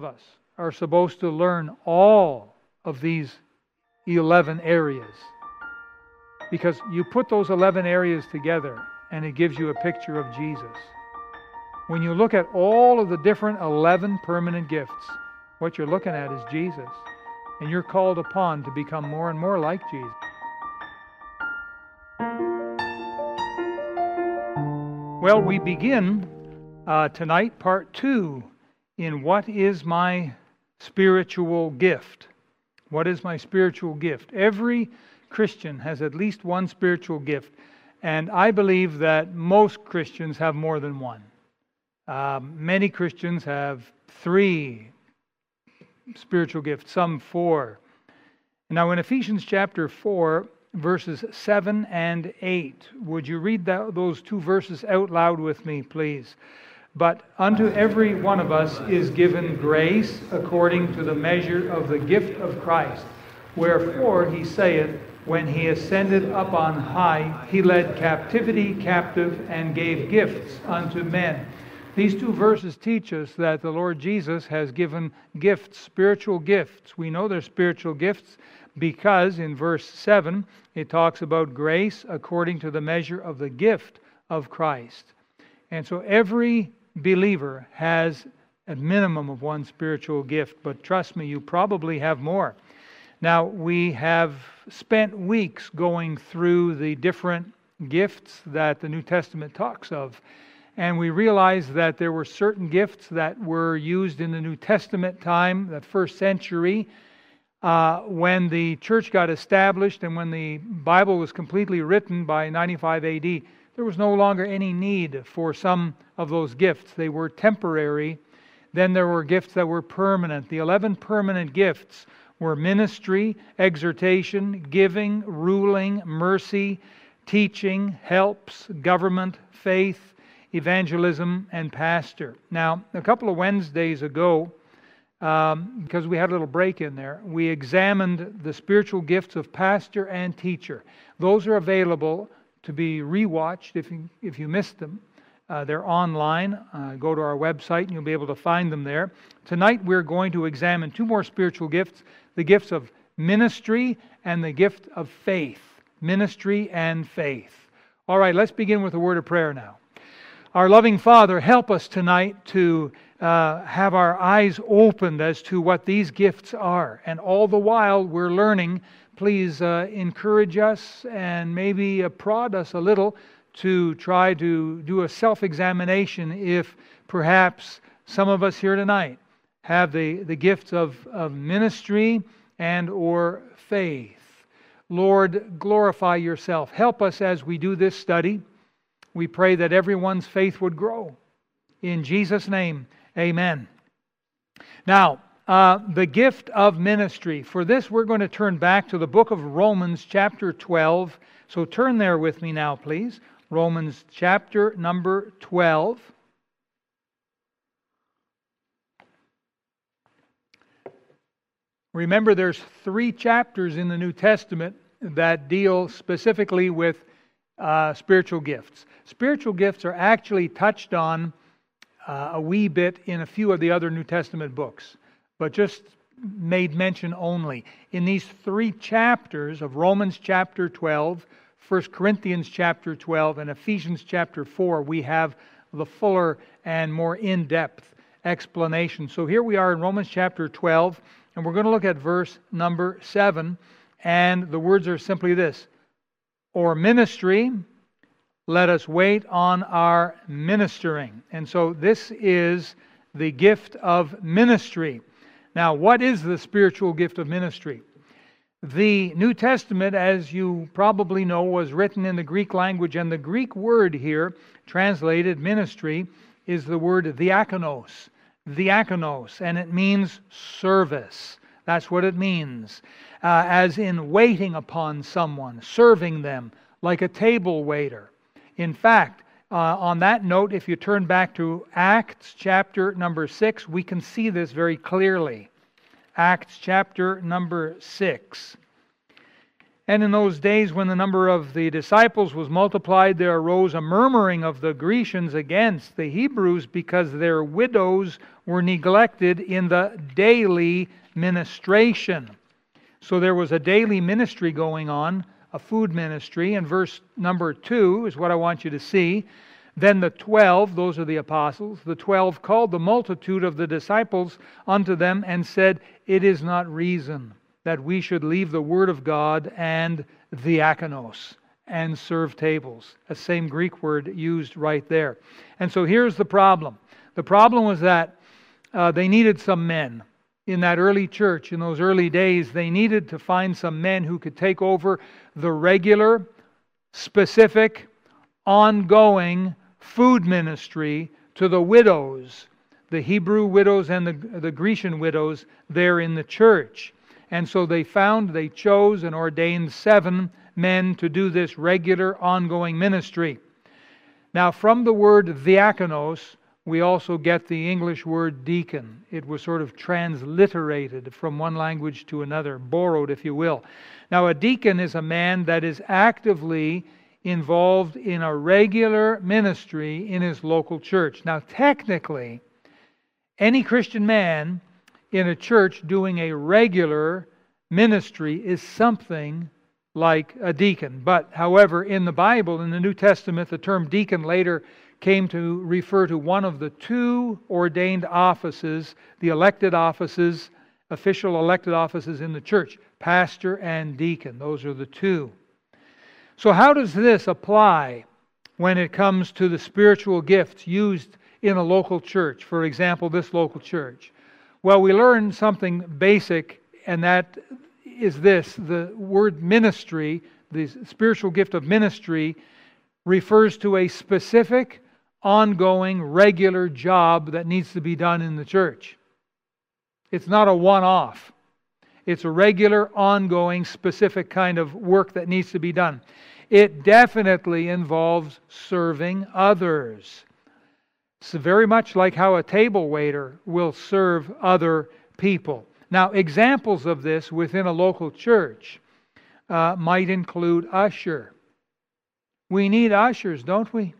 of us are supposed to learn all of these 11 areas. Because you put those 11 areas together and it gives you a picture of Jesus. When you look at all of the different 11 permanent gifts, what you're looking at is Jesus. And you're called upon to become more and more like Jesus. Well, we begin uh, tonight part two in What is My Spiritual Gift? What is my spiritual gift? Every Christian has at least one spiritual gift, and I believe that most Christians have more than one. Um, many Christians have three spiritual gifts, some four. Now, in Ephesians chapter 4, verses 7 and 8, would you read that, those two verses out loud with me, please? But unto every one of us is given grace according to the measure of the gift of Christ. Wherefore he saith, When he ascended up on high, he led captivity captive and gave gifts unto men. These two verses teach us that the Lord Jesus has given gifts, spiritual gifts. We know they're spiritual gifts because in verse 7 it talks about grace according to the measure of the gift of Christ. And so every believer has a minimum of one spiritual gift, but trust me, you probably have more. Now, we have spent weeks going through the different gifts that the New Testament talks of. And we realized that there were certain gifts that were used in the New Testament time, the first century, uh, when the church got established and when the Bible was completely written by 95 AD there was no longer any need for some of those gifts. They were temporary. Then there were gifts that were permanent. The 11 permanent gifts were ministry, exhortation, giving, ruling, mercy, teaching, helps, government, faith, evangelism, and pastor. Now, a couple of Wednesdays ago, um, because we had a little break in there, we examined the spiritual gifts of pastor and teacher. Those are available to be rewatched if you, if you missed them. Uh, they're online. Uh, go to our website and you'll be able to find them there. Tonight we're going to examine two more spiritual gifts the gifts of ministry and the gift of faith. Ministry and faith. All right, let's begin with a word of prayer now. Our loving Father, help us tonight to uh, have our eyes opened as to what these gifts are. And all the while we're learning please uh, encourage us and maybe prod us a little to try to do a self examination if perhaps some of us here tonight have the, the gifts of, of ministry and or faith. Lord glorify yourself. Help us as we do this study. We pray that everyone's faith would grow. In jesus name amen. Now uh, the gift of ministry. For this, we're going to turn back to the book of Romans, chapter 12. So turn there with me now, please. Romans, chapter number 12. Remember, there's three chapters in the New Testament that deal specifically with uh, spiritual gifts. Spiritual gifts are actually touched on uh, a wee bit in a few of the other New Testament books but just made mention only. In these three chapters of Romans chapter 12, 1 Corinthians chapter 12, and Ephesians chapter 4, we have the fuller and more in depth explanation. So here we are in Romans chapter 12, and we're going to look at verse number 7. And the words are simply this Or ministry, let us wait on our ministering. And so this is the gift of ministry. Now, what is the spiritual gift of ministry? The New Testament, as you probably know, was written in the Greek language, and the Greek word here, translated ministry, is the word diakonos. Diakonos, and it means service. That's what it means. Uh, as in waiting upon someone, serving them, like a table waiter. In fact, uh, on that note, if you turn back to Acts chapter number 6, we can see this very clearly. Acts chapter number 6. And in those days, when the number of the disciples was multiplied, there arose a murmuring of the Grecians against the Hebrews because their widows were neglected in the daily ministration. So there was a daily ministry going on, a food ministry. And verse number two is what I want you to see. Then the twelve, those are the apostles, the twelve called the multitude of the disciples unto them and said, It is not reason that we should leave the word of God and the diakonos and serve tables. The same Greek word used right there. And so here's the problem. The problem was that uh, they needed some men in that early church, in those early days, they needed to find some men who could take over the regular, specific, ongoing food ministry to the widows, the Hebrew widows and the, the Grecian widows there in the church. And so they found, they chose and ordained seven men to do this regular, ongoing ministry. Now, from the word diakonos, we also get the English word deacon. It was sort of transliterated from one language to another, borrowed, if you will. Now, a deacon is a man that is actively involved in a regular ministry in his local church. Now, technically, any Christian man in a church doing a regular ministry is something like a deacon. But, however, in the Bible, in the New Testament, the term deacon later came to refer to one of the two ordained offices, the elected offices, official elected offices in the church pastor and deacon. Those are the two. So, how does this apply when it comes to the spiritual gifts used in a local church? For example, this local church. Well, we learn something basic, and that is this the word ministry, the spiritual gift of ministry, refers to a specific ongoing, regular job that needs to be done in the church. It's not a one off, it's a regular, ongoing, specific kind of work that needs to be done. It definitely involves serving others. It's very much like how a table waiter will serve other people. Now, examples of this within a local church uh, might include usher. We need ushers, don't we?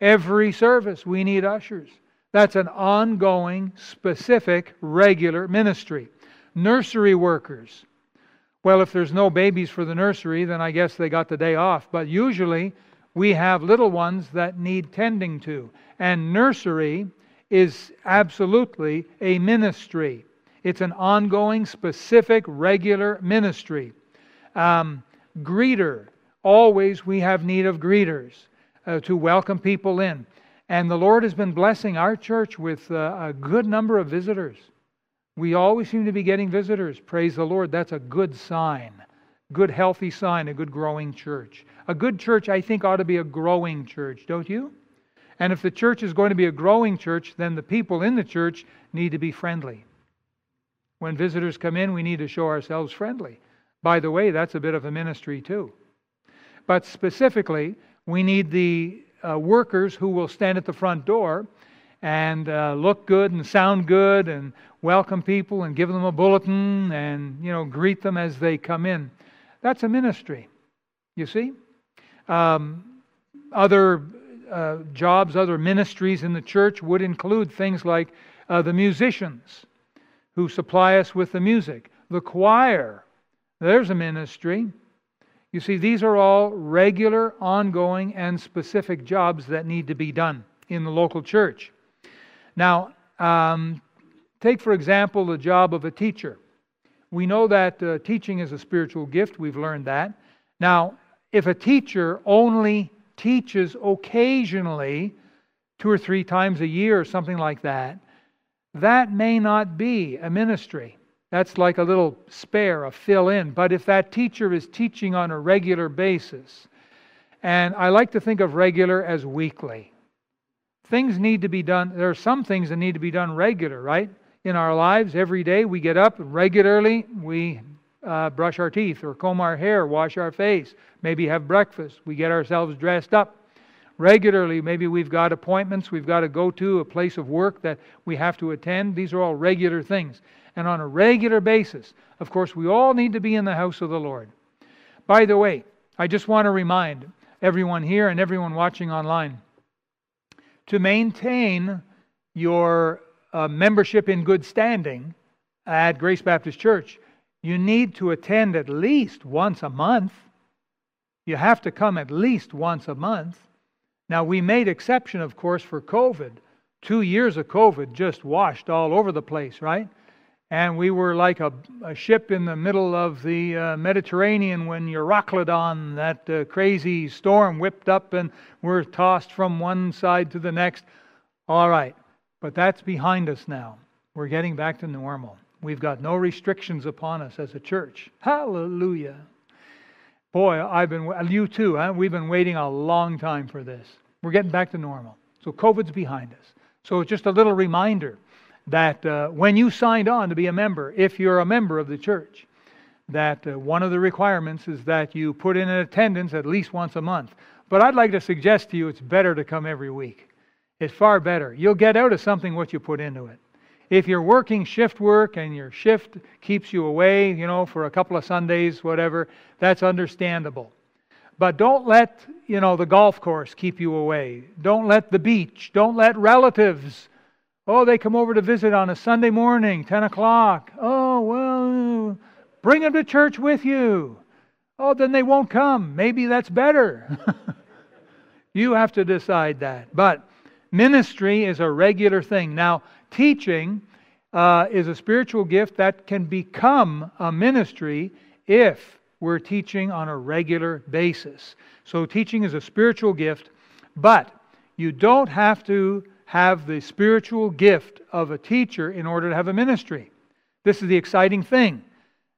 Every service, we need ushers. That's an ongoing, specific, regular ministry. Nursery workers. Well, if there's no babies for the nursery, then I guess they got the day off. But usually, we have little ones that need tending to. And nursery is absolutely a ministry, it's an ongoing, specific, regular ministry. Um, greeter. Always we have need of greeters uh, to welcome people in. And the Lord has been blessing our church with uh, a good number of visitors. We always seem to be getting visitors. Praise the Lord. That's a good sign. Good, healthy sign, a good growing church. A good church, I think, ought to be a growing church, don't you? And if the church is going to be a growing church, then the people in the church need to be friendly. When visitors come in, we need to show ourselves friendly. By the way, that's a bit of a ministry, too. But specifically, we need the uh, workers who will stand at the front door and uh, look good and sound good and welcome people and give them a bulletin and you know greet them as they come in. That's a ministry. You see, um, other uh, jobs, other ministries in the church would include things like uh, the musicians who supply us with the music, the choir. There's a ministry. You see, these are all regular, ongoing, and specific jobs that need to be done in the local church. Now, um, take, for example, the job of a teacher. We know that uh, teaching is a spiritual gift, we've learned that. Now, if a teacher only teaches occasionally, two or three times a year or something like that, that may not be a ministry. That's like a little spare, a fill in. But if that teacher is teaching on a regular basis, and I like to think of regular as weekly, things need to be done. There are some things that need to be done regular, right? In our lives, every day we get up regularly, we uh, brush our teeth or comb our hair, wash our face, maybe have breakfast, we get ourselves dressed up. Regularly, maybe we've got appointments we've got to go to, a place of work that we have to attend. These are all regular things and on a regular basis. Of course, we all need to be in the house of the Lord. By the way, I just want to remind everyone here and everyone watching online to maintain your uh, membership in good standing at Grace Baptist Church, you need to attend at least once a month. You have to come at least once a month. Now, we made exception, of course, for COVID. Two years of COVID just washed all over the place, right? And we were like a, a ship in the middle of the uh, Mediterranean when Euroclydon, that uh, crazy storm, whipped up and we're tossed from one side to the next. All right, but that's behind us now. We're getting back to normal. We've got no restrictions upon us as a church. Hallelujah. Boy, I've been, you too, huh? we've been waiting a long time for this. We're getting back to normal. So COVID's behind us. So just a little reminder that uh, when you signed on to be a member, if you're a member of the church, that uh, one of the requirements is that you put in an attendance at least once a month. But I'd like to suggest to you it's better to come every week. It's far better. You'll get out of something what you put into it. If you're working shift work and your shift keeps you away, you know, for a couple of Sundays, whatever, that's understandable. But don't let, you know, the golf course keep you away. Don't let the beach. Don't let relatives. Oh, they come over to visit on a Sunday morning, 10 o'clock. Oh, well, bring them to church with you. Oh, then they won't come. Maybe that's better. you have to decide that. But ministry is a regular thing. Now, teaching uh, is a spiritual gift that can become a ministry if we're teaching on a regular basis. So, teaching is a spiritual gift, but you don't have to have the spiritual gift of a teacher in order to have a ministry. This is the exciting thing.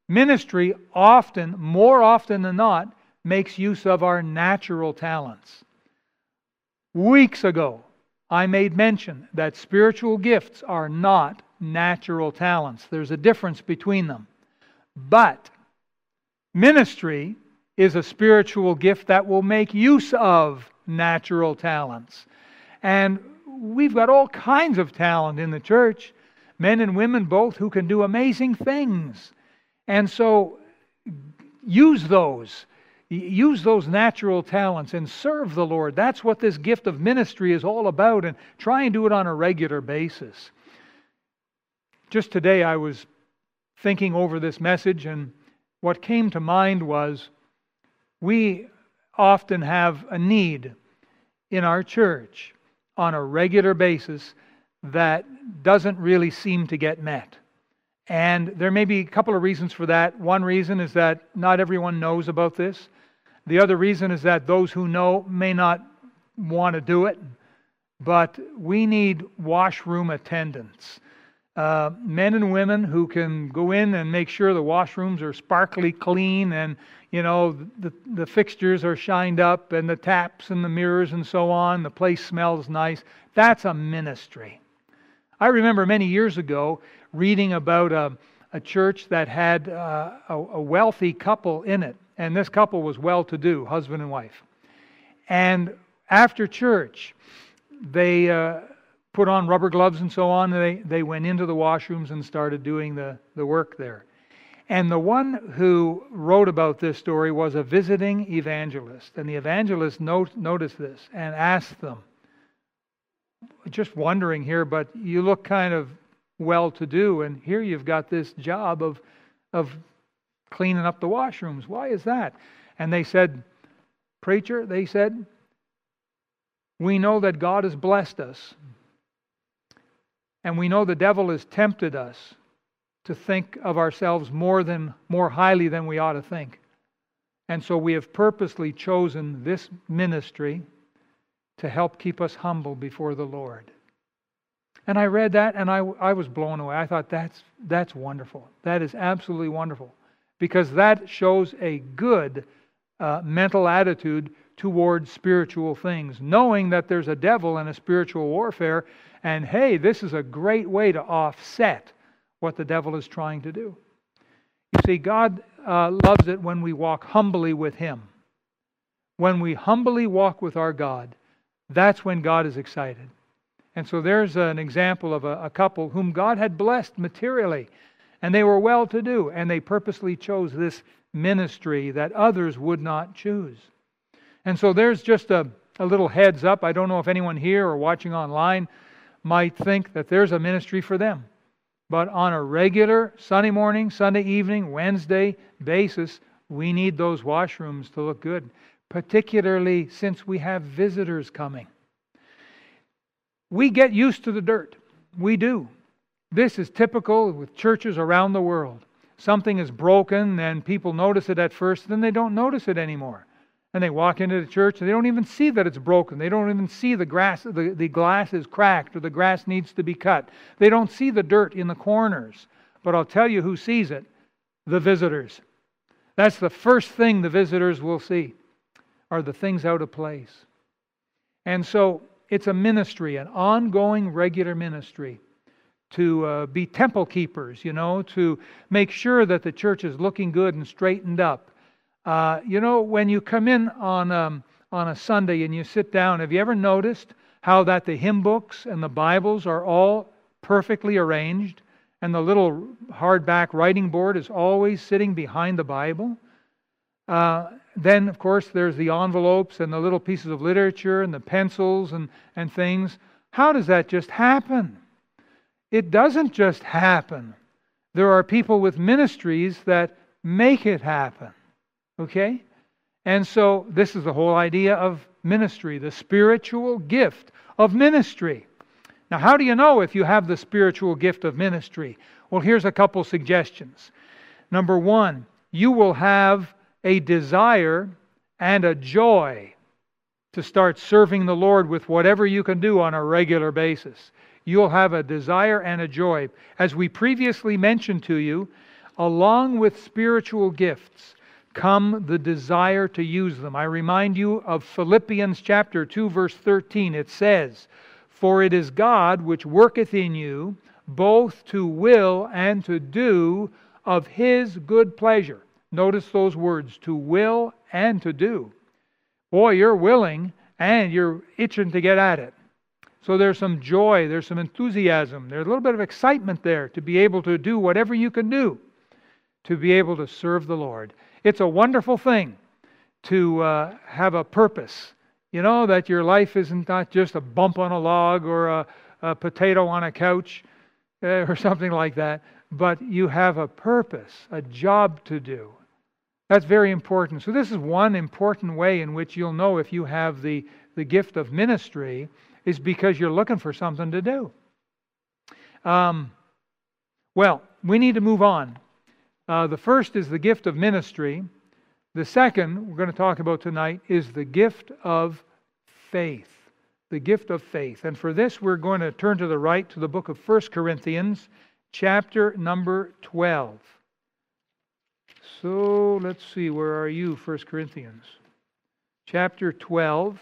Ministry often, more often than not, makes use of our natural talents. Weeks ago, I made mention that spiritual gifts are not natural talents. There's a difference between them. But ministry is a spiritual gift that will make use of natural talents. And we've got all kinds of talent in the church, men and women both, who can do amazing things. And so use those. Use those natural talents and serve the Lord. That's what this gift of ministry is all about, and try and do it on a regular basis. Just today, I was thinking over this message, and what came to mind was we often have a need in our church on a regular basis that doesn't really seem to get met. And there may be a couple of reasons for that. One reason is that not everyone knows about this. The other reason is that those who know may not want to do it. But we need washroom attendants. Uh, men and women who can go in and make sure the washrooms are sparkly clean and you know the, the fixtures are shined up and the taps and the mirrors and so on the place smells nice. That's a ministry. I remember many years ago reading about a, a church that had uh, a, a wealthy couple in it and this couple was well to do husband and wife. And after church they uh, put on rubber gloves and so on. They, they went into the washrooms and started doing the, the work there. And the one who wrote about this story was a visiting evangelist. And the evangelist note, noticed this and asked them, just wondering here, but you look kind of well to do, and here you've got this job of, of cleaning up the washrooms. Why is that? And they said, Preacher, they said, we know that God has blessed us and we know the devil has tempted us to think of ourselves more than more highly than we ought to think. And so we have purposely chosen this ministry to help keep us humble before the Lord. And I read that and I, I was blown away. I thought that's that's wonderful. That is absolutely wonderful. Because that shows a good uh, mental attitude towards spiritual things, knowing that there's a devil and a spiritual warfare, and hey, this is a great way to offset what the devil is trying to do. You see, God uh, loves it when we walk humbly with Him. When we humbly walk with our God, that's when God is excited. And so there's an example of a, a couple whom God had blessed materially, and they were well to do, and they purposely chose this ministry that others would not choose. And so there's just a, a little heads up. I don't know if anyone here or watching online might think that there's a ministry for them. But on a regular Sunday morning, Sunday evening, Wednesday basis, we need those washrooms to look good, particularly since we have visitors coming. We get used to the dirt. We do. This is typical with churches around the world. Something is broken, and people notice it at first, then they don't notice it anymore. And they walk into the church, and they don't even see that it's broken. They don't even see the grass, the, the glass is cracked, or the grass needs to be cut. They don't see the dirt in the corners. But I'll tell you who sees it the visitors. That's the first thing the visitors will see are the things out of place. And so it's a ministry, an ongoing, regular ministry to uh, be temple keepers, you know, to make sure that the church is looking good and straightened up. Uh, you know, when you come in on, um, on a Sunday and you sit down, have you ever noticed how that the hymn books and the Bibles are all perfectly arranged and the little hardback writing board is always sitting behind the Bible? Uh, then, of course, there's the envelopes and the little pieces of literature and the pencils and, and things. How does that just happen? It doesn't just happen. There are people with ministries that make it happen. Okay? And so, this is the whole idea of ministry, the spiritual gift of ministry. Now, how do you know if you have the spiritual gift of ministry? Well, here's a couple suggestions. Number one, you will have a desire and a joy to start serving the Lord with whatever you can do on a regular basis. You'll have a desire and a joy. As we previously mentioned to you, along with spiritual gifts come the desire to use them. I remind you of Philippians chapter 2 verse 13. It says, "For it is God which worketh in you both to will and to do of his good pleasure." Notice those words to will and to do. Boy, you're willing and you're itching to get at it. So there's some joy, there's some enthusiasm, there's a little bit of excitement there to be able to do whatever you can do to be able to serve the Lord. It's a wonderful thing to uh, have a purpose. You know, that your life isn't not just a bump on a log or a, a potato on a couch uh, or something like that, but you have a purpose, a job to do. That's very important. So, this is one important way in which you'll know if you have the, the gift of ministry, is because you're looking for something to do. Um, well, we need to move on. Uh, the first is the gift of ministry. The second, we're going to talk about tonight, is the gift of faith. The gift of faith. And for this, we're going to turn to the right to the book of 1 Corinthians, chapter number 12. So let's see, where are you, 1 Corinthians? Chapter 12.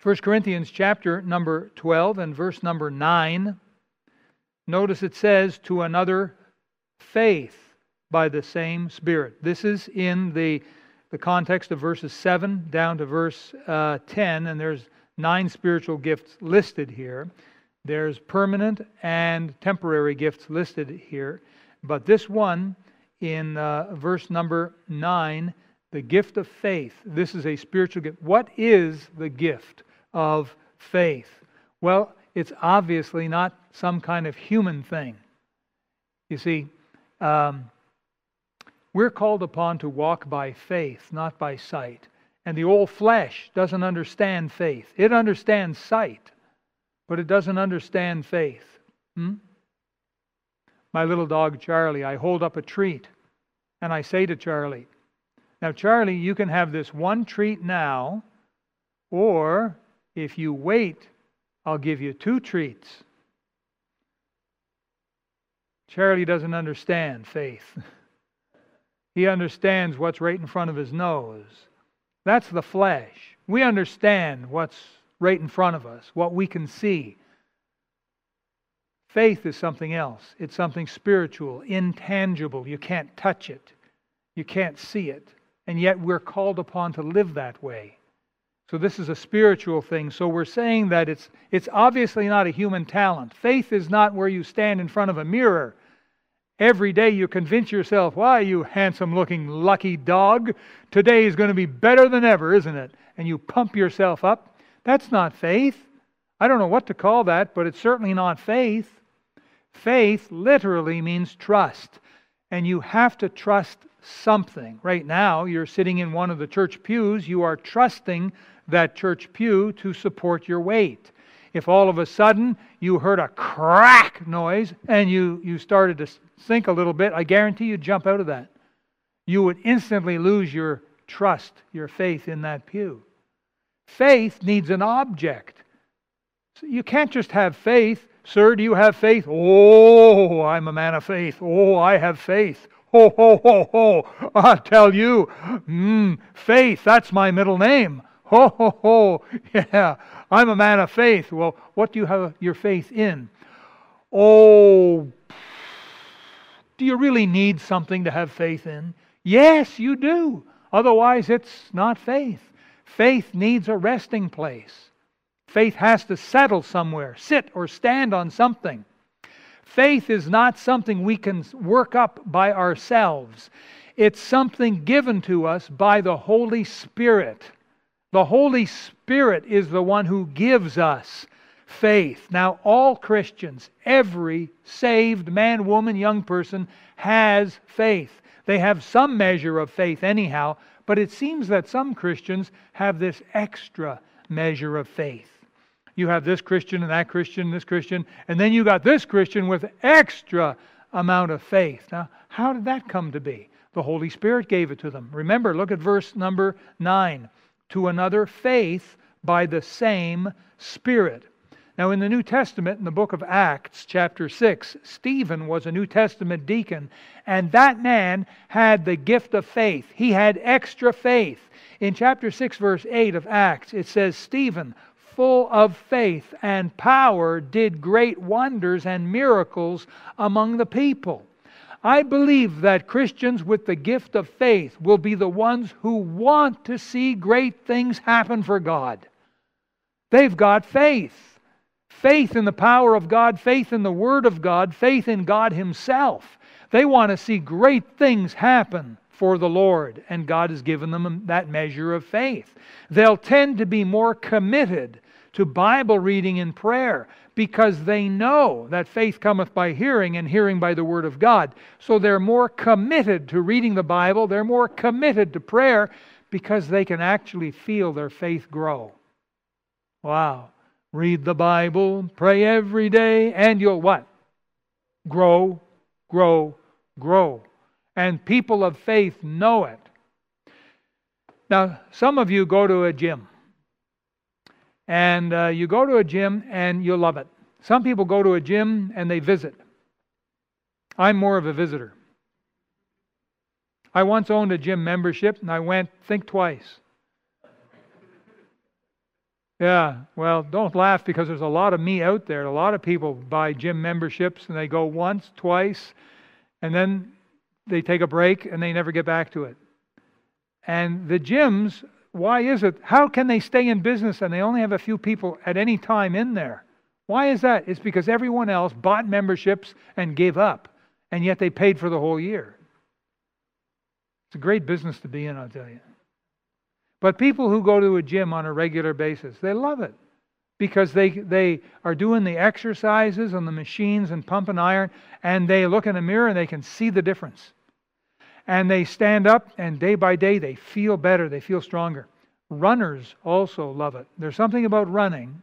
First Corinthians chapter number 12 and verse number 9. Notice it says, to another faith by the same Spirit. This is in the the context of verses 7 down to verse uh, 10, and there's nine spiritual gifts listed here. There's permanent and temporary gifts listed here. But this one in uh, verse number 9, the gift of faith, this is a spiritual gift. What is the gift of faith? Well, it's obviously not some kind of human thing. You see, um, we're called upon to walk by faith, not by sight. And the old flesh doesn't understand faith. It understands sight, but it doesn't understand faith. Hmm? My little dog Charlie, I hold up a treat and I say to Charlie, Now, Charlie, you can have this one treat now, or if you wait, I'll give you two treats. Charlie doesn't understand faith. He understands what's right in front of his nose. That's the flesh. We understand what's right in front of us, what we can see. Faith is something else. It's something spiritual, intangible. You can't touch it, you can't see it. And yet we're called upon to live that way. So this is a spiritual thing. So we're saying that it's it's obviously not a human talent. Faith is not where you stand in front of a mirror. Every day you convince yourself, why, you handsome looking lucky dog, today is going to be better than ever, isn't it? And you pump yourself up. That's not faith. I don't know what to call that, but it's certainly not faith. Faith literally means trust. And you have to trust something. Right now, you're sitting in one of the church pews, you are trusting that church pew to support your weight. If all of a sudden you heard a crack noise and you, you started to sink a little bit, I guarantee you'd jump out of that. You would instantly lose your trust, your faith in that pew. Faith needs an object. You can't just have faith. Sir, do you have faith? Oh, I'm a man of faith. Oh, I have faith. Ho, ho, ho, ho. I tell you, mm, faith, that's my middle name. Ho, ho, ho. Yeah, I'm a man of faith. Well, what do you have your faith in? Oh, do you really need something to have faith in? Yes, you do. Otherwise, it's not faith. Faith needs a resting place. Faith has to settle somewhere, sit or stand on something. Faith is not something we can work up by ourselves, it's something given to us by the Holy Spirit. The Holy Spirit is the one who gives us faith. Now, all Christians, every saved man, woman, young person has faith. They have some measure of faith, anyhow, but it seems that some Christians have this extra measure of faith. You have this Christian and that Christian and this Christian, and then you got this Christian with extra amount of faith. Now, how did that come to be? The Holy Spirit gave it to them. Remember, look at verse number 9. To another, faith by the same Spirit. Now, in the New Testament, in the book of Acts, chapter 6, Stephen was a New Testament deacon, and that man had the gift of faith. He had extra faith. In chapter 6, verse 8 of Acts, it says, Stephen, full of faith and power, did great wonders and miracles among the people. I believe that Christians with the gift of faith will be the ones who want to see great things happen for God. They've got faith faith in the power of God, faith in the Word of God, faith in God Himself. They want to see great things happen for the Lord, and God has given them that measure of faith. They'll tend to be more committed to Bible reading and prayer because they know that faith cometh by hearing and hearing by the Word of God. So they're more committed to reading the Bible, they're more committed to prayer because they can actually feel their faith grow. Wow. Read the Bible, pray every day, and you'll what? Grow, grow, grow. And people of faith know it. Now, some of you go to a gym. And uh, you go to a gym and you love it. Some people go to a gym and they visit. I'm more of a visitor. I once owned a gym membership and I went, think twice. Yeah, well, don't laugh because there's a lot of me out there. A lot of people buy gym memberships and they go once, twice, and then they take a break and they never get back to it. And the gyms, why is it? How can they stay in business and they only have a few people at any time in there? Why is that? It's because everyone else bought memberships and gave up, and yet they paid for the whole year. It's a great business to be in, I'll tell you. But people who go to a gym on a regular basis, they love it because they, they are doing the exercises on the machines and pumping iron, and they look in the mirror and they can see the difference. And they stand up, and day by day they feel better, they feel stronger. Runners also love it. There's something about running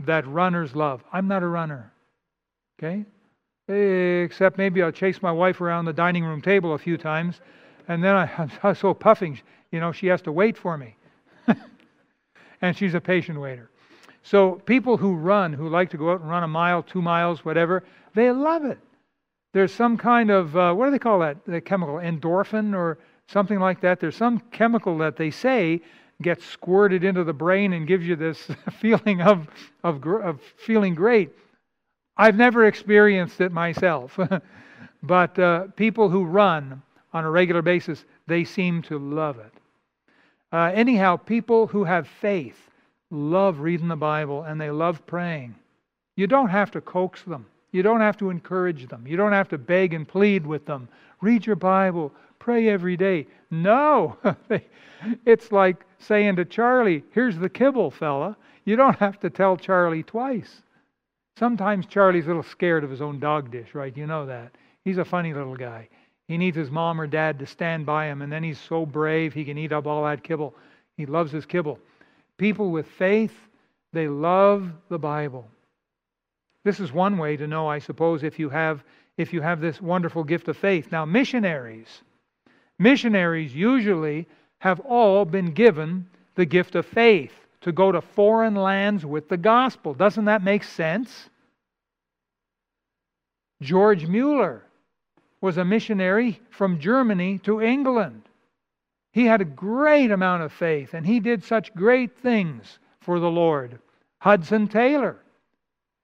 that runners love. I'm not a runner, okay? Except maybe I'll chase my wife around the dining room table a few times, and then I, I'm so puffing you know, she has to wait for me. and she's a patient waiter. So people who run, who like to go out and run a mile, two miles, whatever, they love it. There's some kind of, uh, what do they call that? The chemical, endorphin or something like that. There's some chemical that they say gets squirted into the brain and gives you this feeling of, of, of feeling great. I've never experienced it myself. but uh, people who run on a regular basis, they seem to love it. Uh, anyhow, people who have faith love reading the Bible and they love praying. You don't have to coax them. You don't have to encourage them. You don't have to beg and plead with them. Read your Bible. Pray every day. No. it's like saying to Charlie, here's the kibble, fella. You don't have to tell Charlie twice. Sometimes Charlie's a little scared of his own dog dish, right? You know that. He's a funny little guy. He needs his mom or dad to stand by him, and then he's so brave he can eat up all that kibble. He loves his kibble. People with faith, they love the Bible. This is one way to know, I suppose, if you have if you have this wonderful gift of faith. Now, missionaries, missionaries usually have all been given the gift of faith to go to foreign lands with the gospel. Doesn't that make sense? George Mueller was a missionary from Germany to England. He had a great amount of faith and he did such great things for the Lord. Hudson Taylor,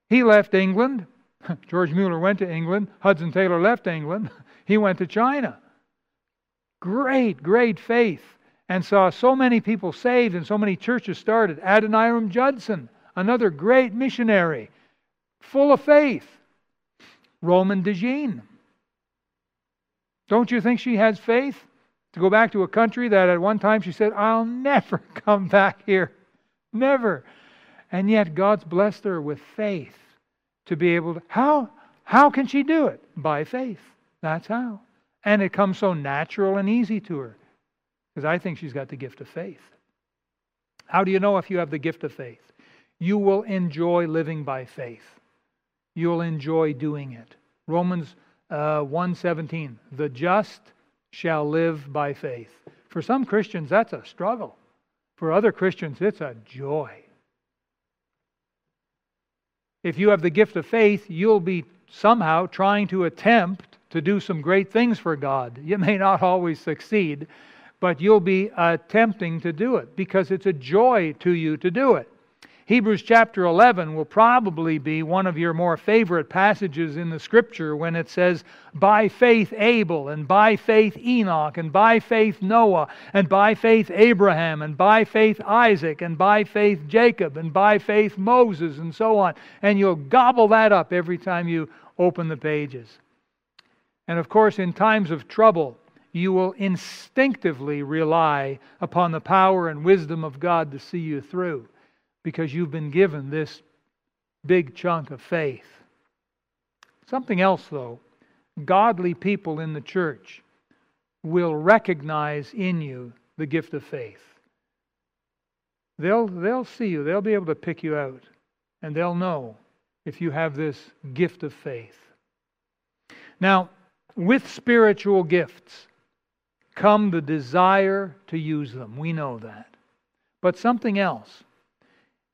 he left England. George Mueller went to England. Hudson Taylor left England. He went to China. Great, great faith and saw so many people saved and so many churches started. Adoniram Judson, another great missionary, full of faith. Roman de. Don't you think she has faith to go back to a country that at one time she said, I'll never come back here? Never. And yet God's blessed her with faith to be able to. How? How can she do it? By faith. That's how. And it comes so natural and easy to her because I think she's got the gift of faith. How do you know if you have the gift of faith? You will enjoy living by faith. You'll enjoy doing it. Romans uh, 1:17, the just shall live by faith. For some Christians, that's a struggle. For other Christians, it's a joy. If you have the gift of faith, you'll be somehow trying to attempt to do some great things for God. You may not always succeed, but you'll be attempting to do it because it's a joy to you to do it. Hebrews chapter 11 will probably be one of your more favorite passages in the scripture when it says, By faith Abel, and by faith Enoch, and by faith Noah, and by faith Abraham, and by faith Isaac, and by faith Jacob, and by faith Moses, and so on. And you'll gobble that up every time you open the pages. And of course, in times of trouble, you will instinctively rely upon the power and wisdom of God to see you through because you've been given this big chunk of faith. Something else, though godly people in the church will recognize in you the gift of faith. They'll, they'll see you, they'll be able to pick you out, and they'll know if you have this gift of faith. Now, with spiritual gifts, come the desire to use them. We know that. But something else.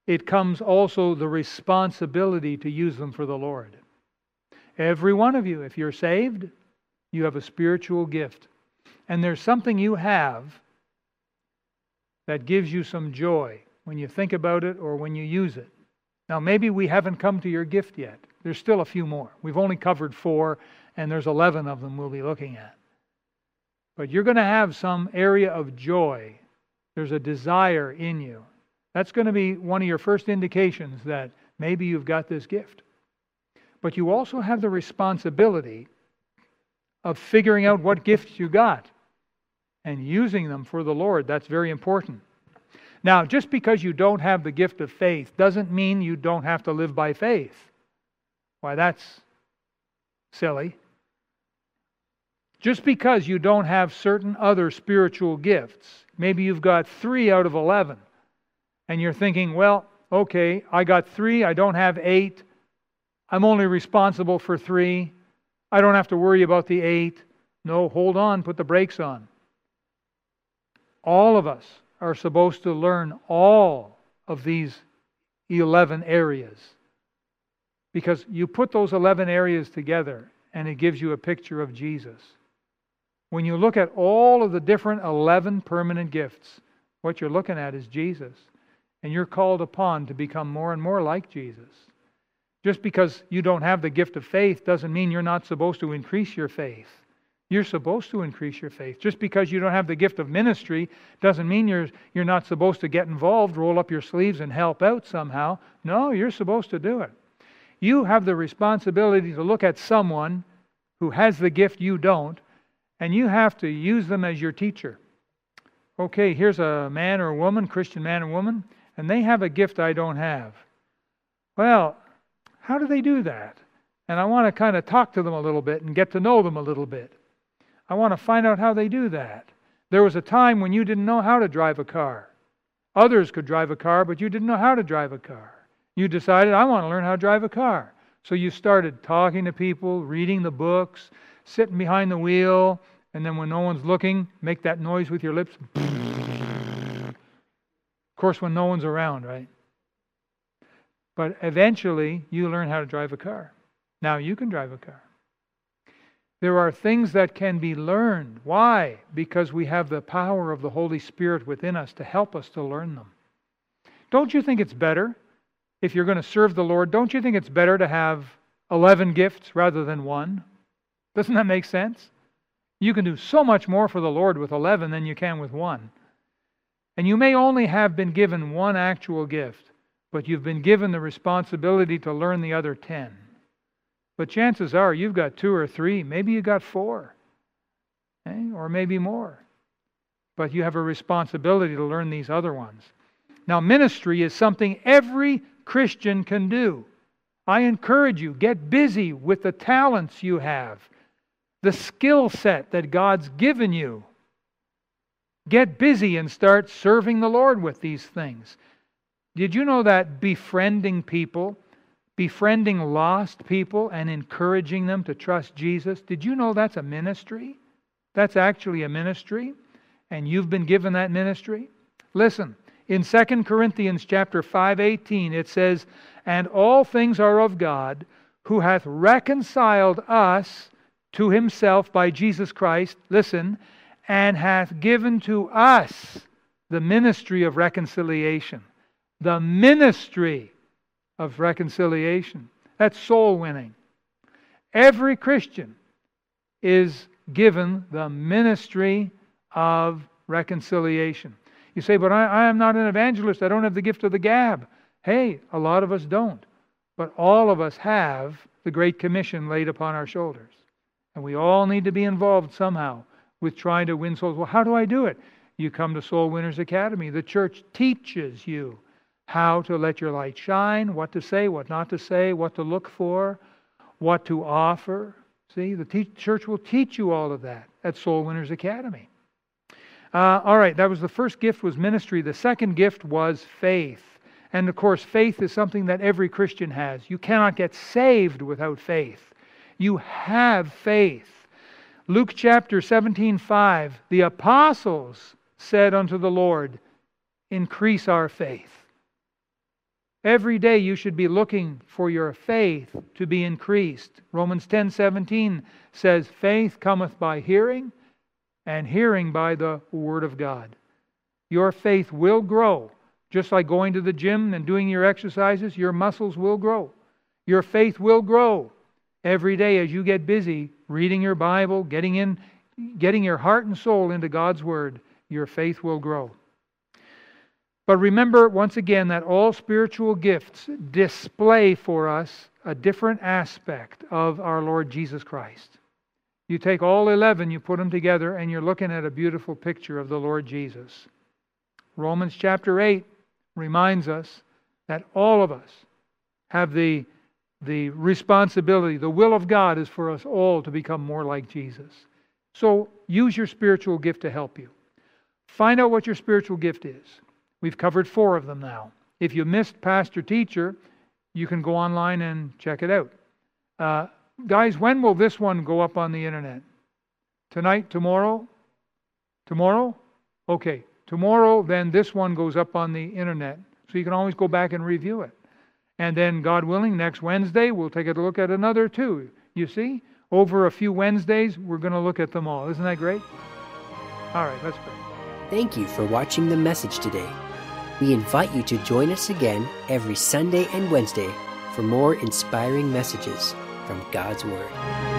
It comes also the responsibility to use them for the Lord. Every one of you, if you're saved, you have a spiritual gift. And there's something you have that gives you some joy when you think about it or when you use it. Now, maybe we haven't come to your gift yet. There's still a few more. We've only covered four, and there's 11 of them we'll be looking at. But you're going to have some area of joy. There's a desire in you. That's going to be one of your first indications that maybe you've got this gift. But you also have the responsibility of figuring out what gifts you got and using them for the Lord. That's very important. Now, just because you don't have the gift of faith doesn't mean you don't have to live by faith. Why, that's silly. Just because you don't have certain other spiritual gifts, maybe you've got three out of 11, and you're thinking, well, okay, I got three, I don't have eight, I'm only responsible for three, I don't have to worry about the eight. No, hold on, put the brakes on. All of us are supposed to learn all of these 11 areas. Because you put those 11 areas together and it gives you a picture of Jesus. When you look at all of the different 11 permanent gifts, what you're looking at is Jesus. And you're called upon to become more and more like Jesus. Just because you don't have the gift of faith doesn't mean you're not supposed to increase your faith. You're supposed to increase your faith. Just because you don't have the gift of ministry doesn't mean you're, you're not supposed to get involved, roll up your sleeves, and help out somehow. No, you're supposed to do it. You have the responsibility to look at someone who has the gift you don't, and you have to use them as your teacher. Okay, here's a man or a woman, Christian man or woman, and they have a gift I don't have. Well, how do they do that? And I want to kind of talk to them a little bit and get to know them a little bit. I want to find out how they do that. There was a time when you didn't know how to drive a car. Others could drive a car, but you didn't know how to drive a car. You decided, I want to learn how to drive a car. So you started talking to people, reading the books, sitting behind the wheel, and then when no one's looking, make that noise with your lips. Course, when no one's around, right? But eventually, you learn how to drive a car. Now you can drive a car. There are things that can be learned. Why? Because we have the power of the Holy Spirit within us to help us to learn them. Don't you think it's better if you're going to serve the Lord? Don't you think it's better to have 11 gifts rather than one? Doesn't that make sense? You can do so much more for the Lord with 11 than you can with one. And you may only have been given one actual gift, but you've been given the responsibility to learn the other 10. But chances are you've got two or three, maybe you got four, okay? Eh, or maybe more. But you have a responsibility to learn these other ones. Now, ministry is something every Christian can do. I encourage you, get busy with the talents you have, the skill set that God's given you. Get busy and start serving the Lord with these things. Did you know that befriending people befriending lost people and encouraging them to trust Jesus. Did you know that's a ministry? That's actually a ministry, and you've been given that ministry. Listen, in 2 Corinthians chapter 5:18 it says, "And all things are of God, who hath reconciled us to himself by Jesus Christ, listen, and hath given to us the ministry of reconciliation." The ministry of reconciliation. That's soul winning. Every Christian is given the ministry of reconciliation. You say, but I, I, am not an evangelist. I don't have the gift of the gab. Hey, a lot of us don't. But all of us have the Great Commission laid upon our shoulders. And we all need to be involved somehow with trying to win souls. Well, how do I do it? You come to Soul Winners Academy. The church teaches you how to let your light shine, what to say, what not to say, what to look for, what to offer. See, the te- church will teach you all of that at Soul Winners Academy. Uh, all right, that was the first gift was ministry. The second gift was faith. And of course, faith is something that every Christian has. You cannot get saved without faith. You have faith. Luke chapter 17, 5, the apostles said unto the Lord, Increase our faith. Every day you should be looking for your faith to be increased. Romans 10:17 says faith cometh by hearing and hearing by the word of God. Your faith will grow. Just like going to the gym and doing your exercises, your muscles will grow. Your faith will grow every day as you get busy reading your Bible, getting in getting your heart and soul into God's word. Your faith will grow. But remember, once again, that all spiritual gifts display for us a different aspect of our Lord Jesus Christ. You take all 11, you put them together, and you're looking at a beautiful picture of the Lord Jesus. Romans chapter 8 reminds us that all of us have the, the responsibility, the will of God is for us all to become more like Jesus. So use your spiritual gift to help you. Find out what your spiritual gift is. We've covered four of them now. If you missed Pastor Teacher, you can go online and check it out. Uh, guys, when will this one go up on the internet? Tonight, tomorrow? Tomorrow? Okay. Tomorrow, then this one goes up on the internet. So you can always go back and review it. And then, God willing, next Wednesday, we'll take a look at another two. You see? Over a few Wednesdays, we're going to look at them all. Isn't that great? All right, let's pray. Thank you for watching the message today. We invite you to join us again every Sunday and Wednesday for more inspiring messages from God's Word.